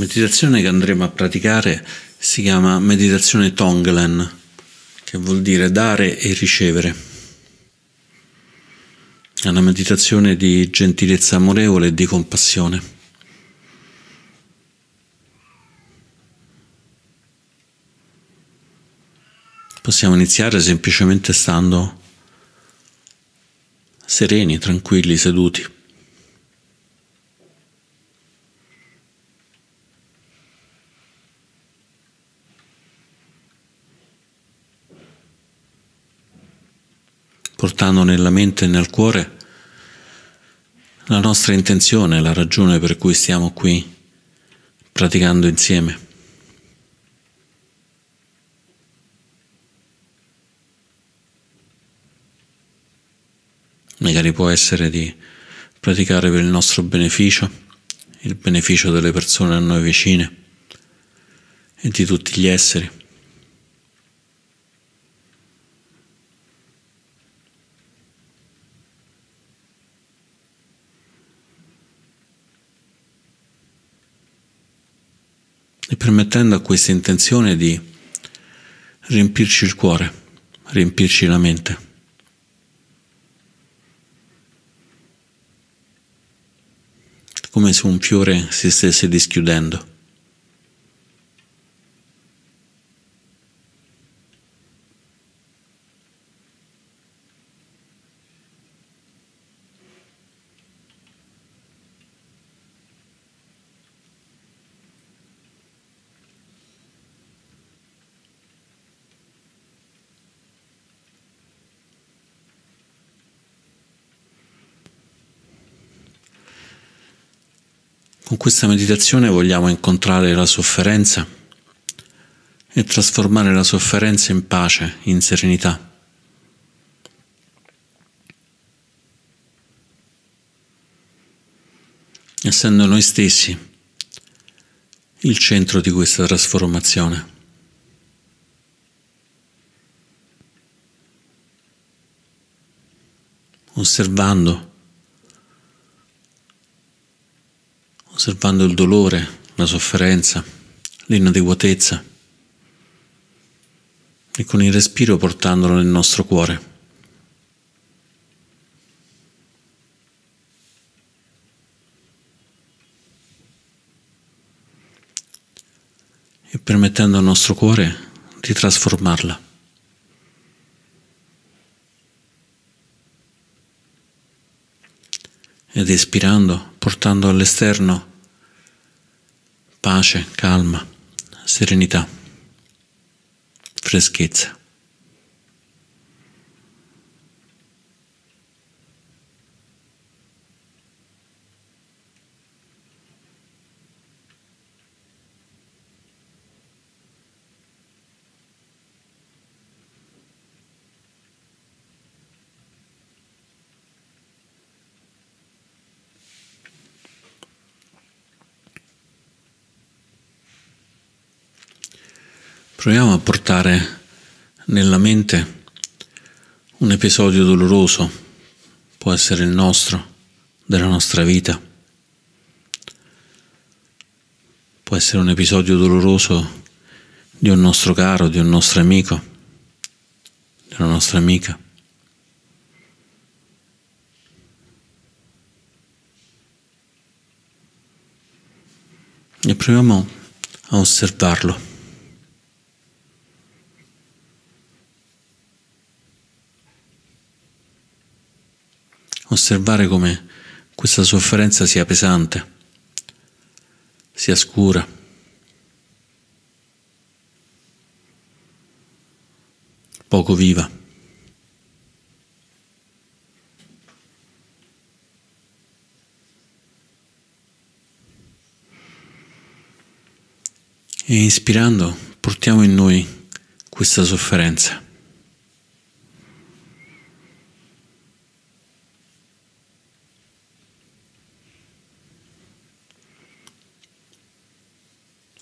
Meditazione che andremo a praticare si chiama meditazione Tonglen, che vuol dire dare e ricevere. È una meditazione di gentilezza amorevole e di compassione. Possiamo iniziare semplicemente stando sereni, tranquilli, seduti. Portando nella mente e nel cuore la nostra intenzione, la ragione per cui stiamo qui praticando insieme. Magari può essere di praticare per il nostro beneficio, il beneficio delle persone a noi vicine e di tutti gli esseri. e permettendo a questa intenzione di riempirci il cuore, riempirci la mente. come se un fiore si stesse dischiudendo. Con questa meditazione vogliamo incontrare la sofferenza e trasformare la sofferenza in pace, in serenità. Essendo noi stessi il centro di questa trasformazione. Osservando osservando il dolore, la sofferenza, l'inadeguatezza e con il respiro portandolo nel nostro cuore. E permettendo al nostro cuore di trasformarla. Ed espirando, portando all'esterno pace, calma, serenità, freschezza. Proviamo a portare nella mente un episodio doloroso, può essere il nostro, della nostra vita, può essere un episodio doloroso di un nostro caro, di un nostro amico, di una nostra amica. E proviamo a osservarlo. Osservare come questa sofferenza sia pesante, sia scura. poco viva. E ispirando portiamo in noi questa sofferenza.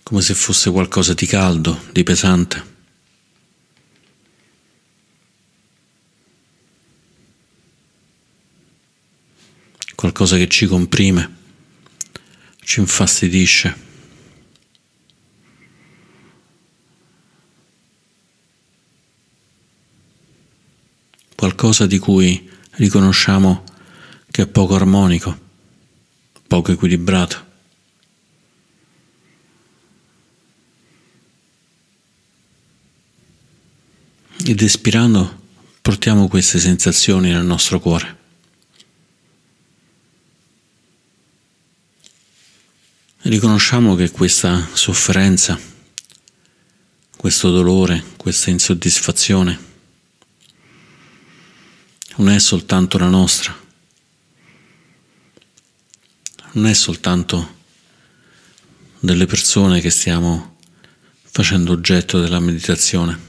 come se fosse qualcosa di caldo, di pesante. Qualcosa che ci comprime, ci infastidisce. Qualcosa di cui riconosciamo che è poco armonico, poco equilibrato. Ed espirando portiamo queste sensazioni nel nostro cuore. Riconosciamo che questa sofferenza, questo dolore, questa insoddisfazione non è soltanto la nostra, non è soltanto delle persone che stiamo facendo oggetto della meditazione,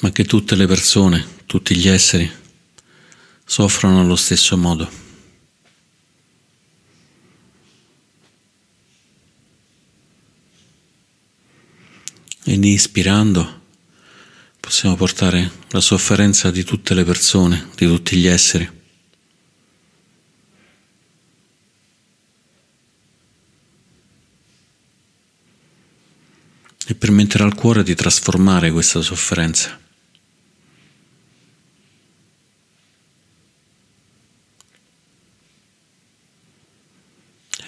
ma che tutte le persone, tutti gli esseri soffrono allo stesso modo. ed ispirando possiamo portare la sofferenza di tutte le persone, di tutti gli esseri. E permettere al cuore di trasformare questa sofferenza.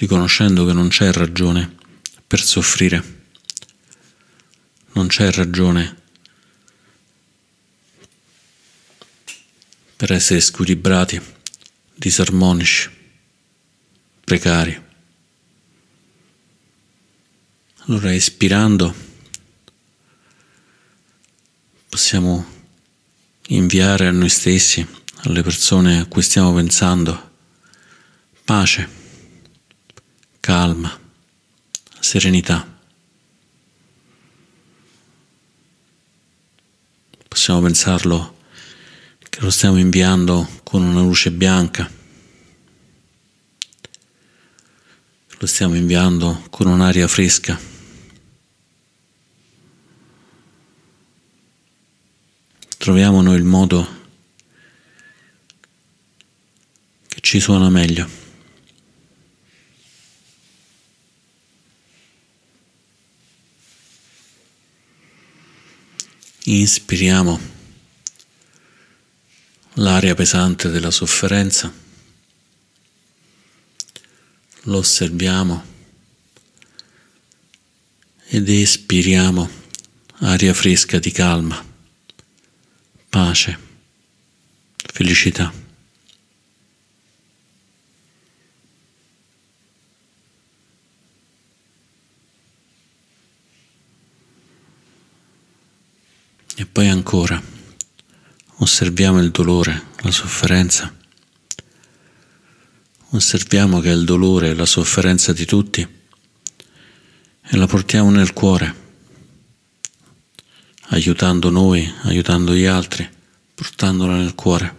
Riconoscendo che non c'è ragione per soffrire non c'è ragione per essere squilibrati, disarmonici, precari. Allora espirando possiamo inviare a noi stessi, alle persone a cui stiamo pensando, pace, calma, serenità. possiamo pensarlo che lo stiamo inviando con una luce bianca, lo stiamo inviando con un'aria fresca. Troviamo noi il modo che ci suona meglio. Inspiriamo l'aria pesante della sofferenza, lo osserviamo ed espiriamo aria fresca di calma, pace, felicità. E poi ancora osserviamo il dolore, la sofferenza. Osserviamo che il dolore e la sofferenza di tutti e la portiamo nel cuore, aiutando noi, aiutando gli altri, portandola nel cuore.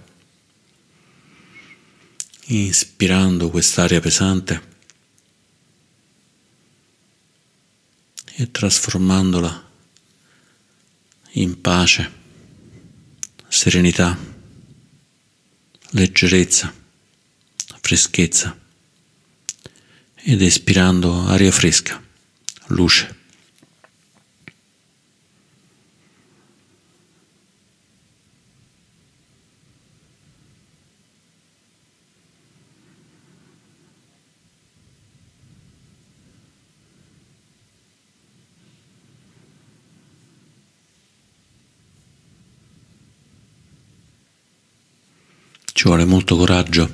Inspirando quest'aria pesante e trasformandola in pace, serenità, leggerezza, freschezza ed espirando aria fresca, luce. Ci vuole molto coraggio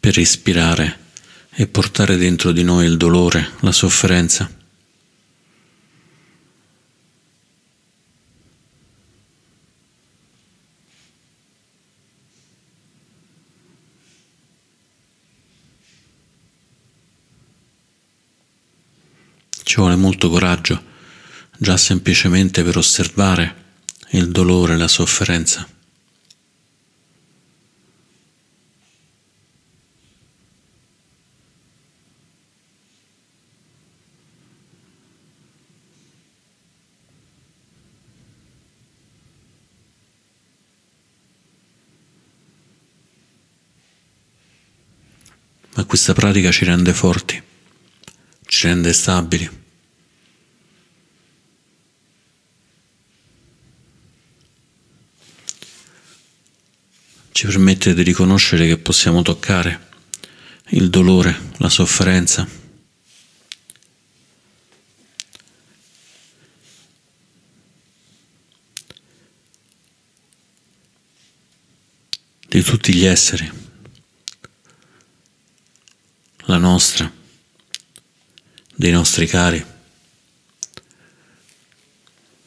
per respirare e portare dentro di noi il dolore, la sofferenza. Ci vuole molto coraggio già semplicemente per osservare il dolore la sofferenza. ma questa pratica ci rende forti, ci rende stabili. Ci permette di riconoscere che possiamo toccare il dolore, la sofferenza. di tutti gli esseri la nostra, dei nostri cari,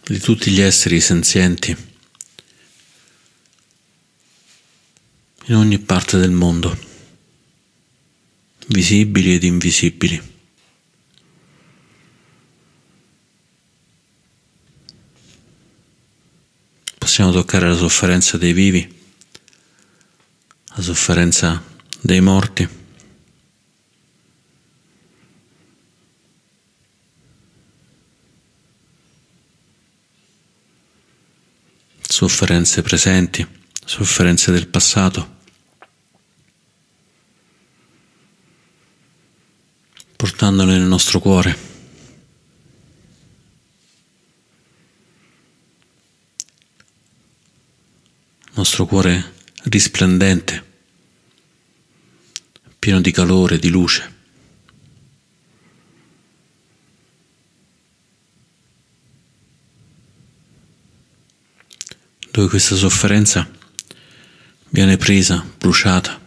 di tutti gli esseri senzienti in ogni parte del mondo, visibili ed invisibili. Possiamo toccare la sofferenza dei vivi la sofferenza dei morti. Sofferenze presenti, sofferenze del passato, portandole nel nostro cuore. Il nostro cuore risplendente, pieno di calore, di luce. Dove questa sofferenza viene presa, bruciata,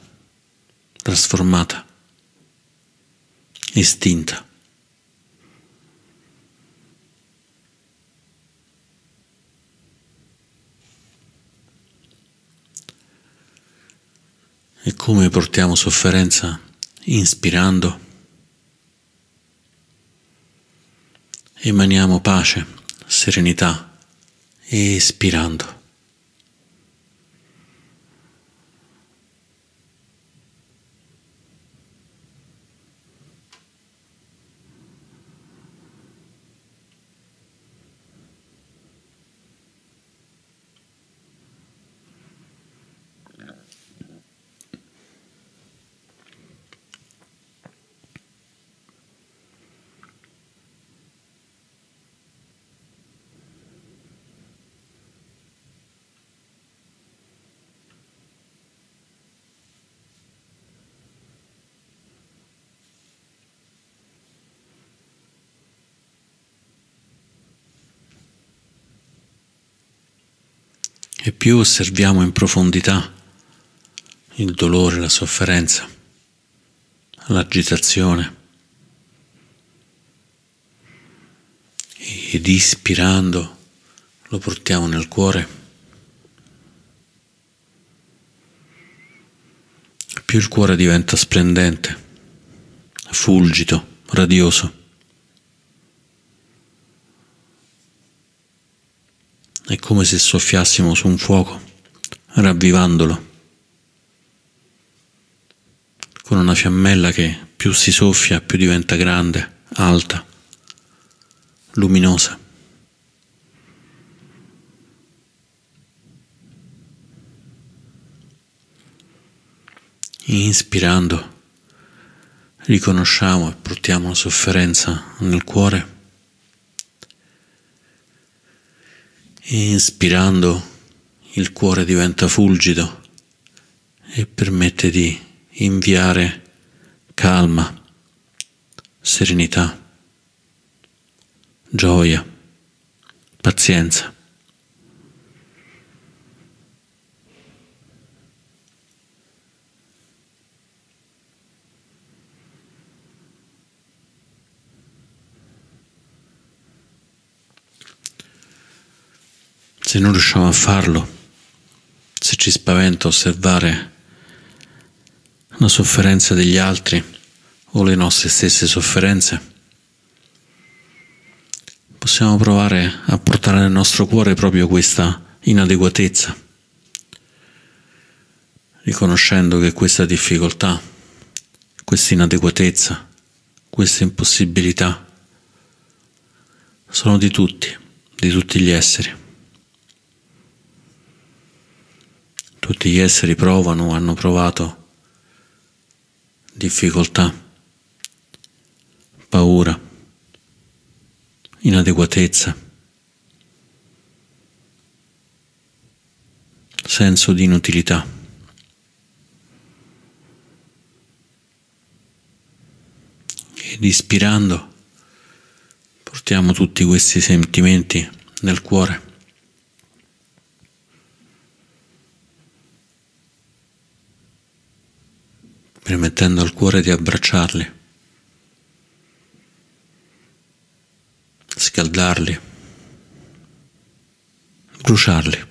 trasformata, estinta. E come portiamo sofferenza inspirando. Emaniamo pace, serenità, espirando. E più osserviamo in profondità il dolore, la sofferenza, l'agitazione, ed ispirando lo portiamo nel cuore, più il cuore diventa splendente, fulgido, radioso. È come se soffiassimo su un fuoco, ravvivandolo, con una fiammella che più si soffia, più diventa grande, alta, luminosa. Inspirando, riconosciamo e portiamo la sofferenza nel cuore. Inspirando il cuore diventa fulgido e permette di inviare calma, serenità, gioia, pazienza. Se non riusciamo a farlo, se ci spaventa osservare la sofferenza degli altri o le nostre stesse sofferenze, possiamo provare a portare nel nostro cuore proprio questa inadeguatezza, riconoscendo che questa difficoltà, questa inadeguatezza, questa impossibilità sono di tutti, di tutti gli esseri. Tutti gli esseri provano, o hanno provato difficoltà, paura, inadeguatezza, senso di inutilità. Ed ispirando portiamo tutti questi sentimenti nel cuore. Permettendo al cuore di abbracciarli, scaldarli, bruciarli,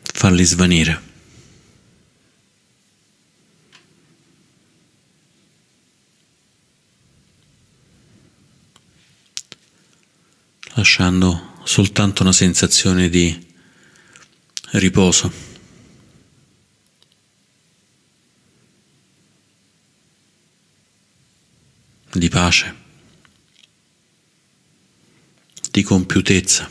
farli svanire. lasciando soltanto una sensazione di riposo. di pace, di compiutezza,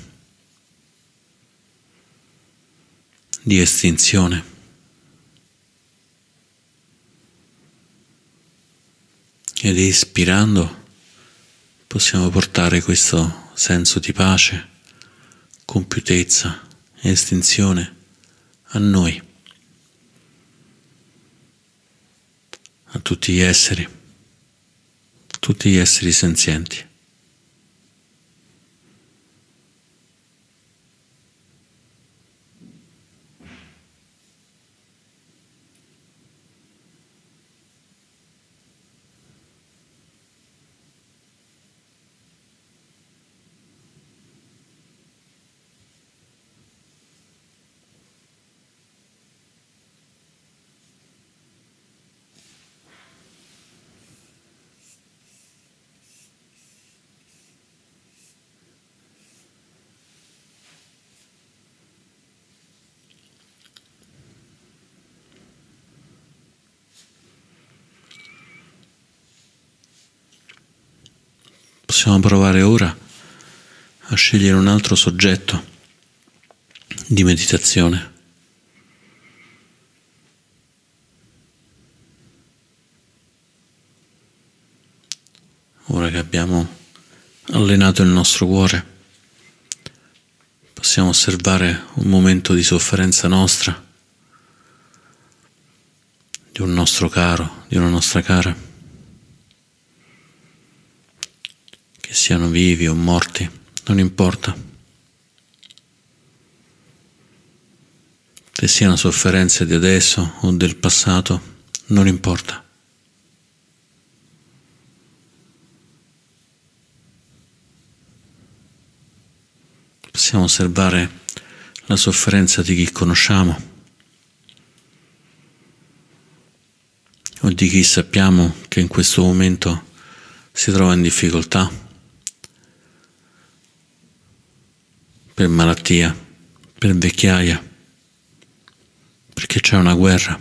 di estinzione. Ed ispirando possiamo portare questo senso di pace, compiutezza e estinzione a noi, a tutti gli esseri tutti gli esseri senzienti. Possiamo provare ora a scegliere un altro soggetto di meditazione. Ora che abbiamo allenato il nostro cuore, possiamo osservare un momento di sofferenza nostra, di un nostro caro, di una nostra cara. Che siano vivi o morti, non importa. Che siano sofferenze di adesso o del passato, non importa. Possiamo osservare la sofferenza di chi conosciamo o di chi sappiamo che in questo momento si trova in difficoltà. Per malattia, per vecchiaia, perché c'è una guerra.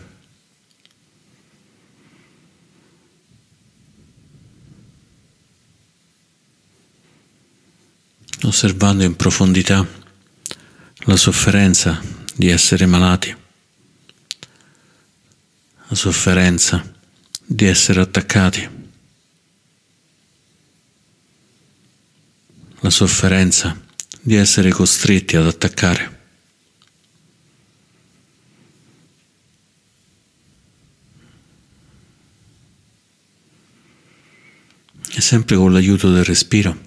Osservando in profondità la sofferenza di essere malati, la sofferenza di essere attaccati, la sofferenza di essere costretti ad attaccare. E sempre con l'aiuto del respiro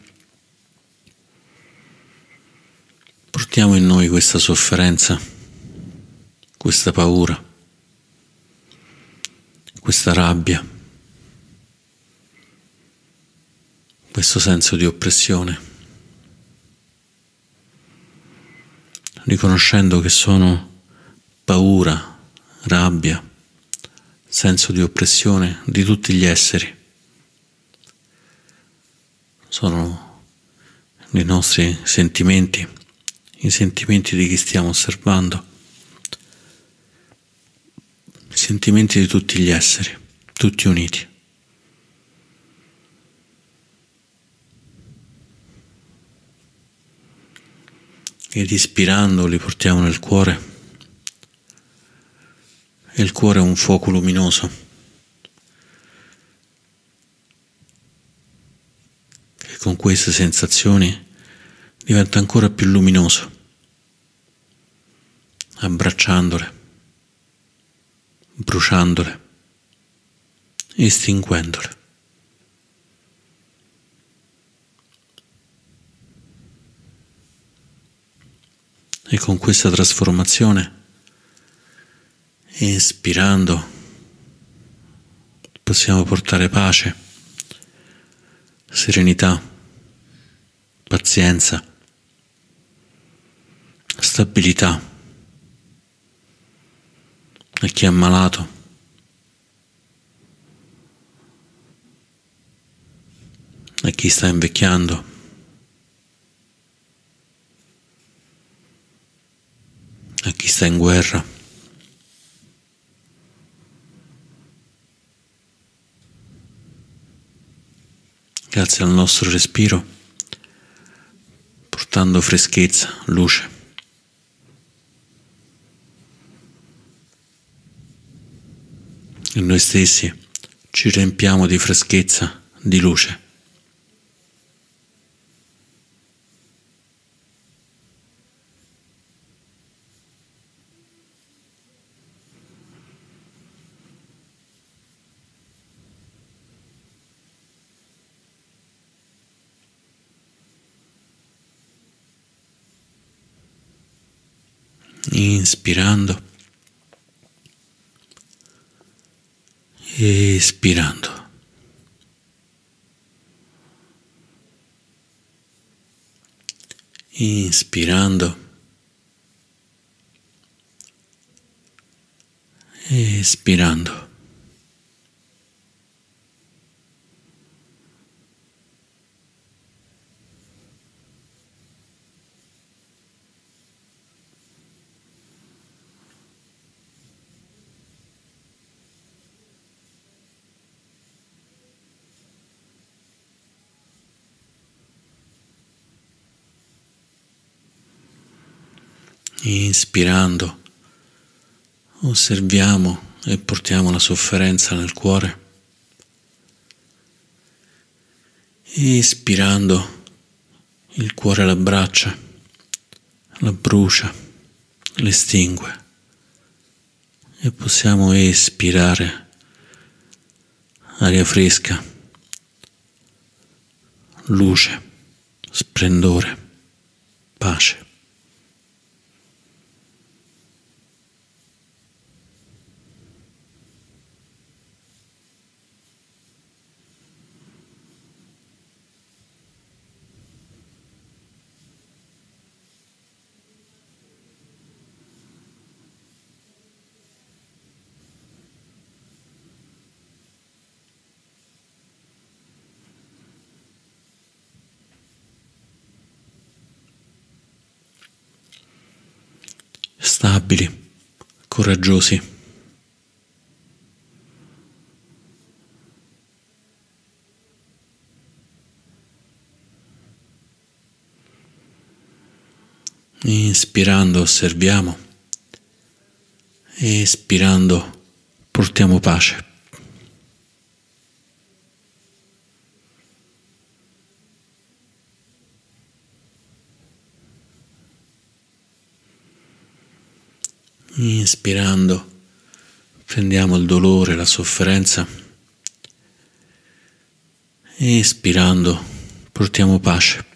portiamo in noi questa sofferenza, questa paura, questa rabbia, questo senso di oppressione. Riconoscendo che sono paura, rabbia, senso di oppressione di tutti gli esseri. Sono i nostri sentimenti, i sentimenti di chi stiamo osservando, i sentimenti di tutti gli esseri, tutti uniti. Ed ispirando li portiamo nel cuore. E il cuore è un fuoco luminoso che con queste sensazioni diventa ancora più luminoso, abbracciandole, bruciandole, estinguendole. E con questa trasformazione, ispirando, possiamo portare pace, serenità, pazienza, stabilità a chi è ammalato. A chi sta invecchiando. A chi sta in guerra. Grazie al nostro respiro, portando freschezza, luce. e noi stessi ci riempiamo di freschezza, di luce. Inspirando espirando. Inspirando. Espirando. Inspirando, osserviamo e portiamo la sofferenza nel cuore. Espirando, il cuore l'abbraccia, la brucia, l'estingue e possiamo espirare aria fresca, luce, splendore, pace. Stabili, coraggiosi. Inspirando osserviamo, espirando portiamo pace. Inspirando prendiamo il dolore, la sofferenza. Espirando portiamo pace.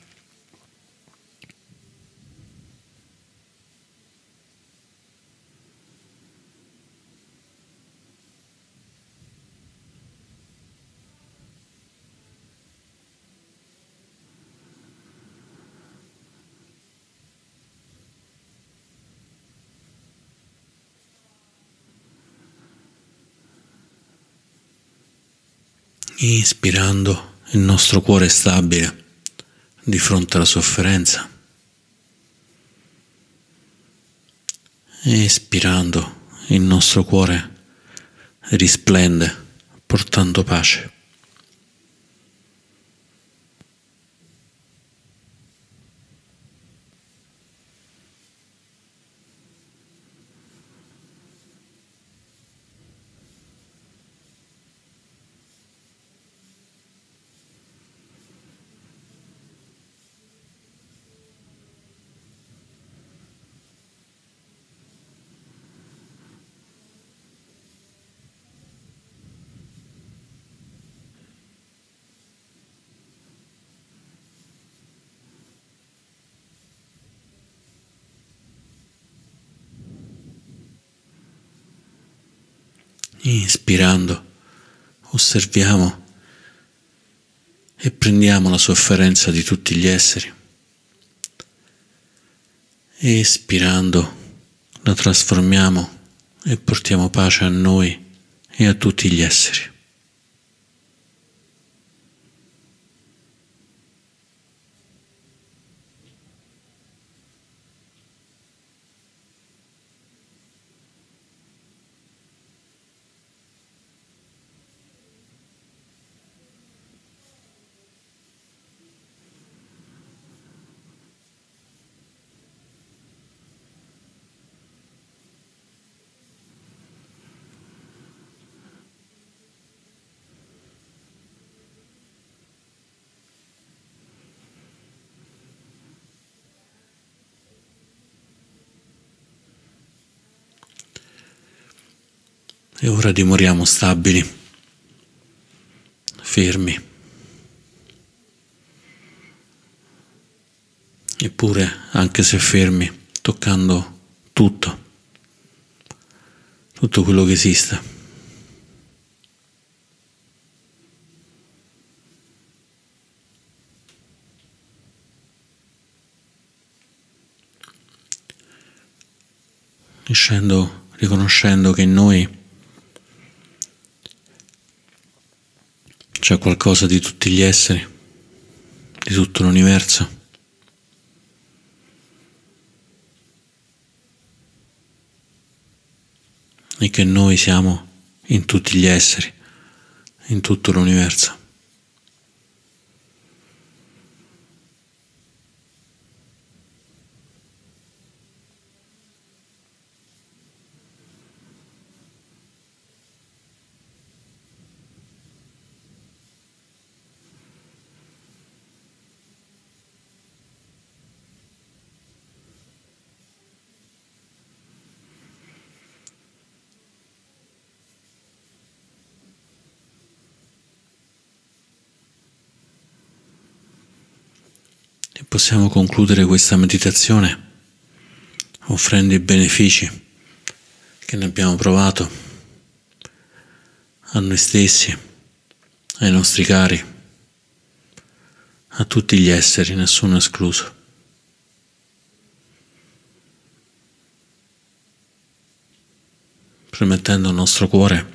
Inspirando il nostro cuore stabile di fronte alla sofferenza. Espirando il nostro cuore risplende portando pace. Inspirando, osserviamo e prendiamo la sofferenza di tutti gli esseri. Espirando, la trasformiamo e portiamo pace a noi e a tutti gli esseri. E ora dimoriamo stabili, fermi. Eppure, anche se fermi, toccando tutto, tutto quello che esiste. Scendo riconoscendo che noi c'è qualcosa di tutti gli esseri, di tutto l'universo. E che noi siamo in tutti gli esseri, in tutto l'universo. Possiamo concludere questa meditazione offrendo i benefici che ne abbiamo provato a noi stessi, ai nostri cari, a tutti gli esseri, nessuno escluso. Permettendo al nostro cuore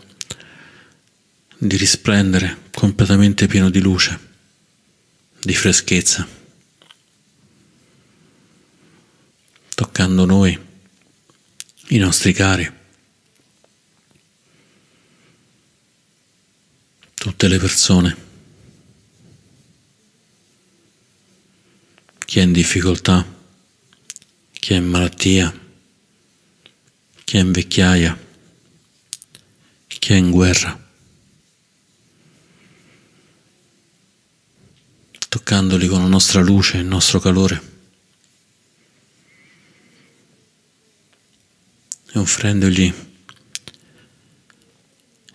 di risplendere completamente pieno di luce, di freschezza. Toccando noi, i nostri cari, tutte le persone, chi è in difficoltà, chi è in malattia, chi è in vecchiaia, chi è in guerra. toccandoli con la nostra luce il nostro calore. Offrendogli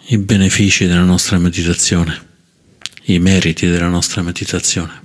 i benefici della nostra meditazione, i meriti della nostra meditazione.